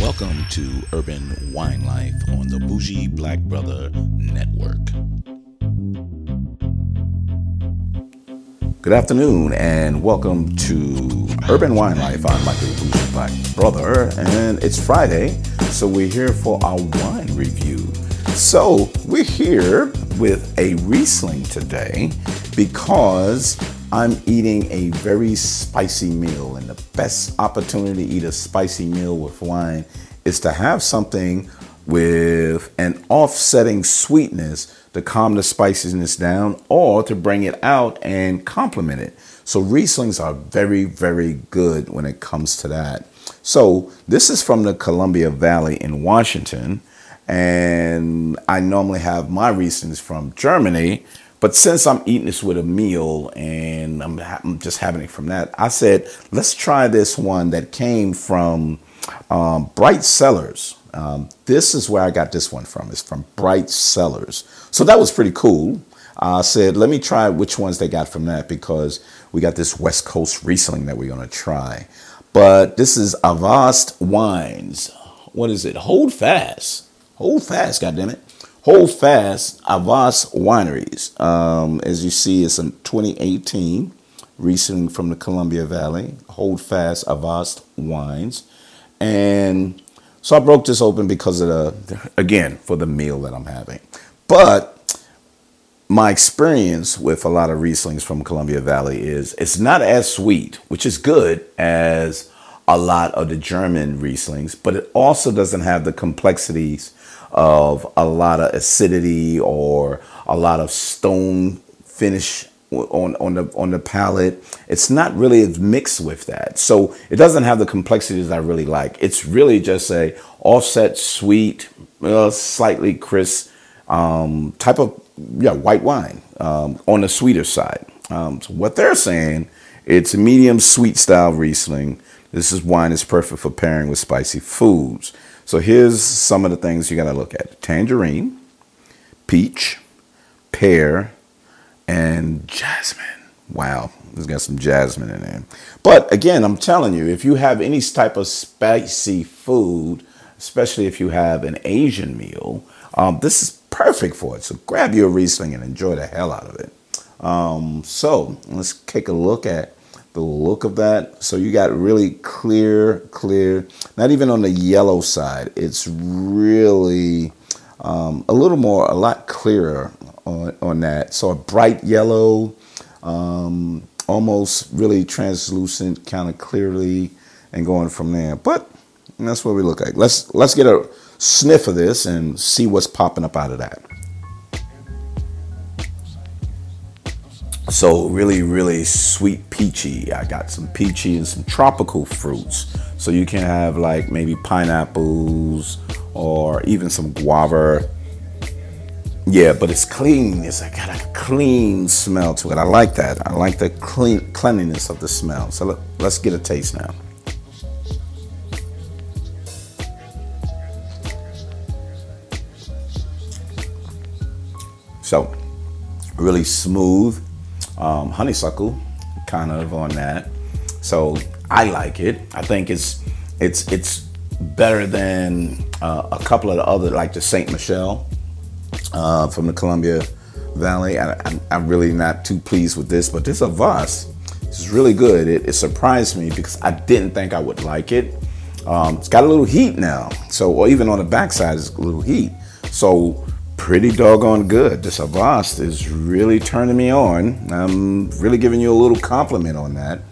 Welcome to Urban Wine Life on the Bougie Black Brother Network. Good afternoon and welcome to Urban Wine Life. I'm Michael Bougie Black Brother and it's Friday, so we're here for our wine review. So we're here with a Riesling today because I'm eating a very spicy meal, and the best opportunity to eat a spicy meal with wine is to have something with an offsetting sweetness to calm the spiciness down or to bring it out and complement it. So Rieslings are very, very good when it comes to that. So this is from the Columbia Valley in Washington. And I normally have my Rieslings from Germany, but since I'm eating this with a meal and I'm, I'm, just having it from that, I said, let's try this one that came from um, Bright Cellars. Um, this is where I got this one from. It's from Bright Cellars. So that was pretty cool. I said, let me try which ones they got from that because we got this West Coast Riesling that we're going to try. But this is Avast Wines. What is it? Hold fast. Hold fast, goddammit. Hold Fast Avast Wineries. Um, as you see, it's in 2018, Riesling from the Columbia Valley. Hold Fast Avast Wines. And so I broke this open because of the, again, for the meal that I'm having. But my experience with a lot of Rieslings from Columbia Valley is it's not as sweet, which is good as a lot of the German Rieslings, but it also doesn't have the complexities of a lot of acidity or a lot of stone finish on on the on the palate. It's not really mixed with that, so it doesn't have the complexities I really like. It's really just a offset, sweet, uh, slightly crisp um, type of yeah white wine um, on the sweeter side. Um, so what they're saying, it's a medium sweet style Riesling. This is wine is perfect for pairing with spicy foods. So here's some of the things you got to look at tangerine, peach, pear, and jasmine. Wow, it's got some jasmine in there. But again, I'm telling you, if you have any type of spicy food, especially if you have an Asian meal, um, this is perfect for it. So grab your Riesling and enjoy the hell out of it. Um, so let's take a look at the look of that. So you got really clear, clear, not even on the yellow side. It's really um, a little more, a lot clearer on, on that. So a bright yellow, um, almost really translucent, kind of clearly, and going from there. But that's what we look like. Let's let's get a sniff of this and see what's popping up out of that. So really, really sweet peachy. I got some peachy and some tropical fruits. So you can have like maybe pineapples or even some guava. Yeah, but it's clean. It's got a clean smell to it. I like that. I like the clean cleanliness of the smell. So let, let's get a taste now. So really smooth um, honeysuckle, kind of on that. So I like it. I think it's it's it's better than uh, a couple of the other, like the Saint Michelle uh, from the Columbia Valley. I, am really not too pleased with this, but this Avast is really good. It, it, surprised me because I didn't think I would like it. Um, it's got a little heat now, so or even on the backside, it's a little heat. So pretty doggone good. This Avast is really turning me on. I'm really giving you a little compliment on that.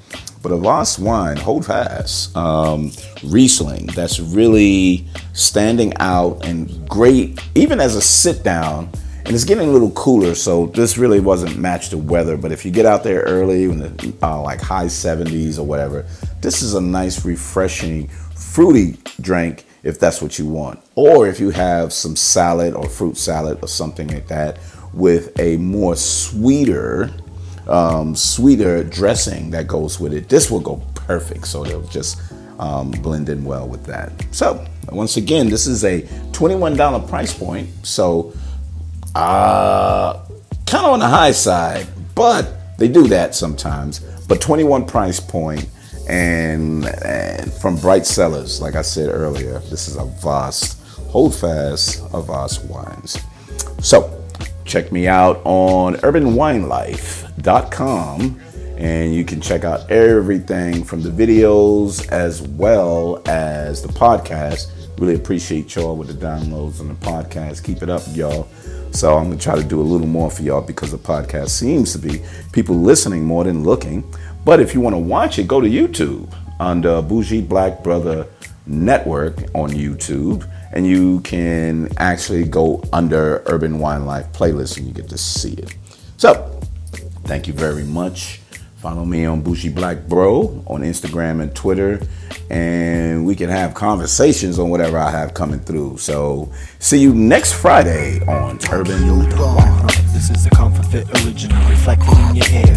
But Avast wine, hold fast. Um, Riesling, that's really standing out and great, even as a sit down. And it's getting a little cooler, so this really wasn't matched to weather. But if you get out there early, when the uh, like high 70s or whatever, this is a nice, refreshing, fruity drink if that's what you want. Or if you have some salad or fruit salad or something like that with a more sweeter, um, sweeter dressing that goes with it, this will go perfect. So it'll just um, blend in well with that. So once again, this is a $21 price point. So uh, kind of on the high side, but They do that sometimes, but 21 price point and, and from Bright Cellars, like I said earlier, this is Avast, hold fast Avast wines. So check me out on urbanwinelife.com and you can check out everything from the videos as well as the podcast. Really appreciate y'all with the downloads and the podcast. Keep it up, y'all. So I'm gonna try to do a little more for y'all because the podcast seems to be people listening more than looking. But if you want to watch it, go to YouTube under Bougie Black Brother Network on YouTube, and you can actually go under Urban Wine Life playlist and you get to see it. So, thank you very much. Follow me on Bougie Black Bro on Instagram and Twitter, and we can have conversations on whatever I have coming through. So, see you next Friday on Urban Wine. This is comfort fit original reflected in your.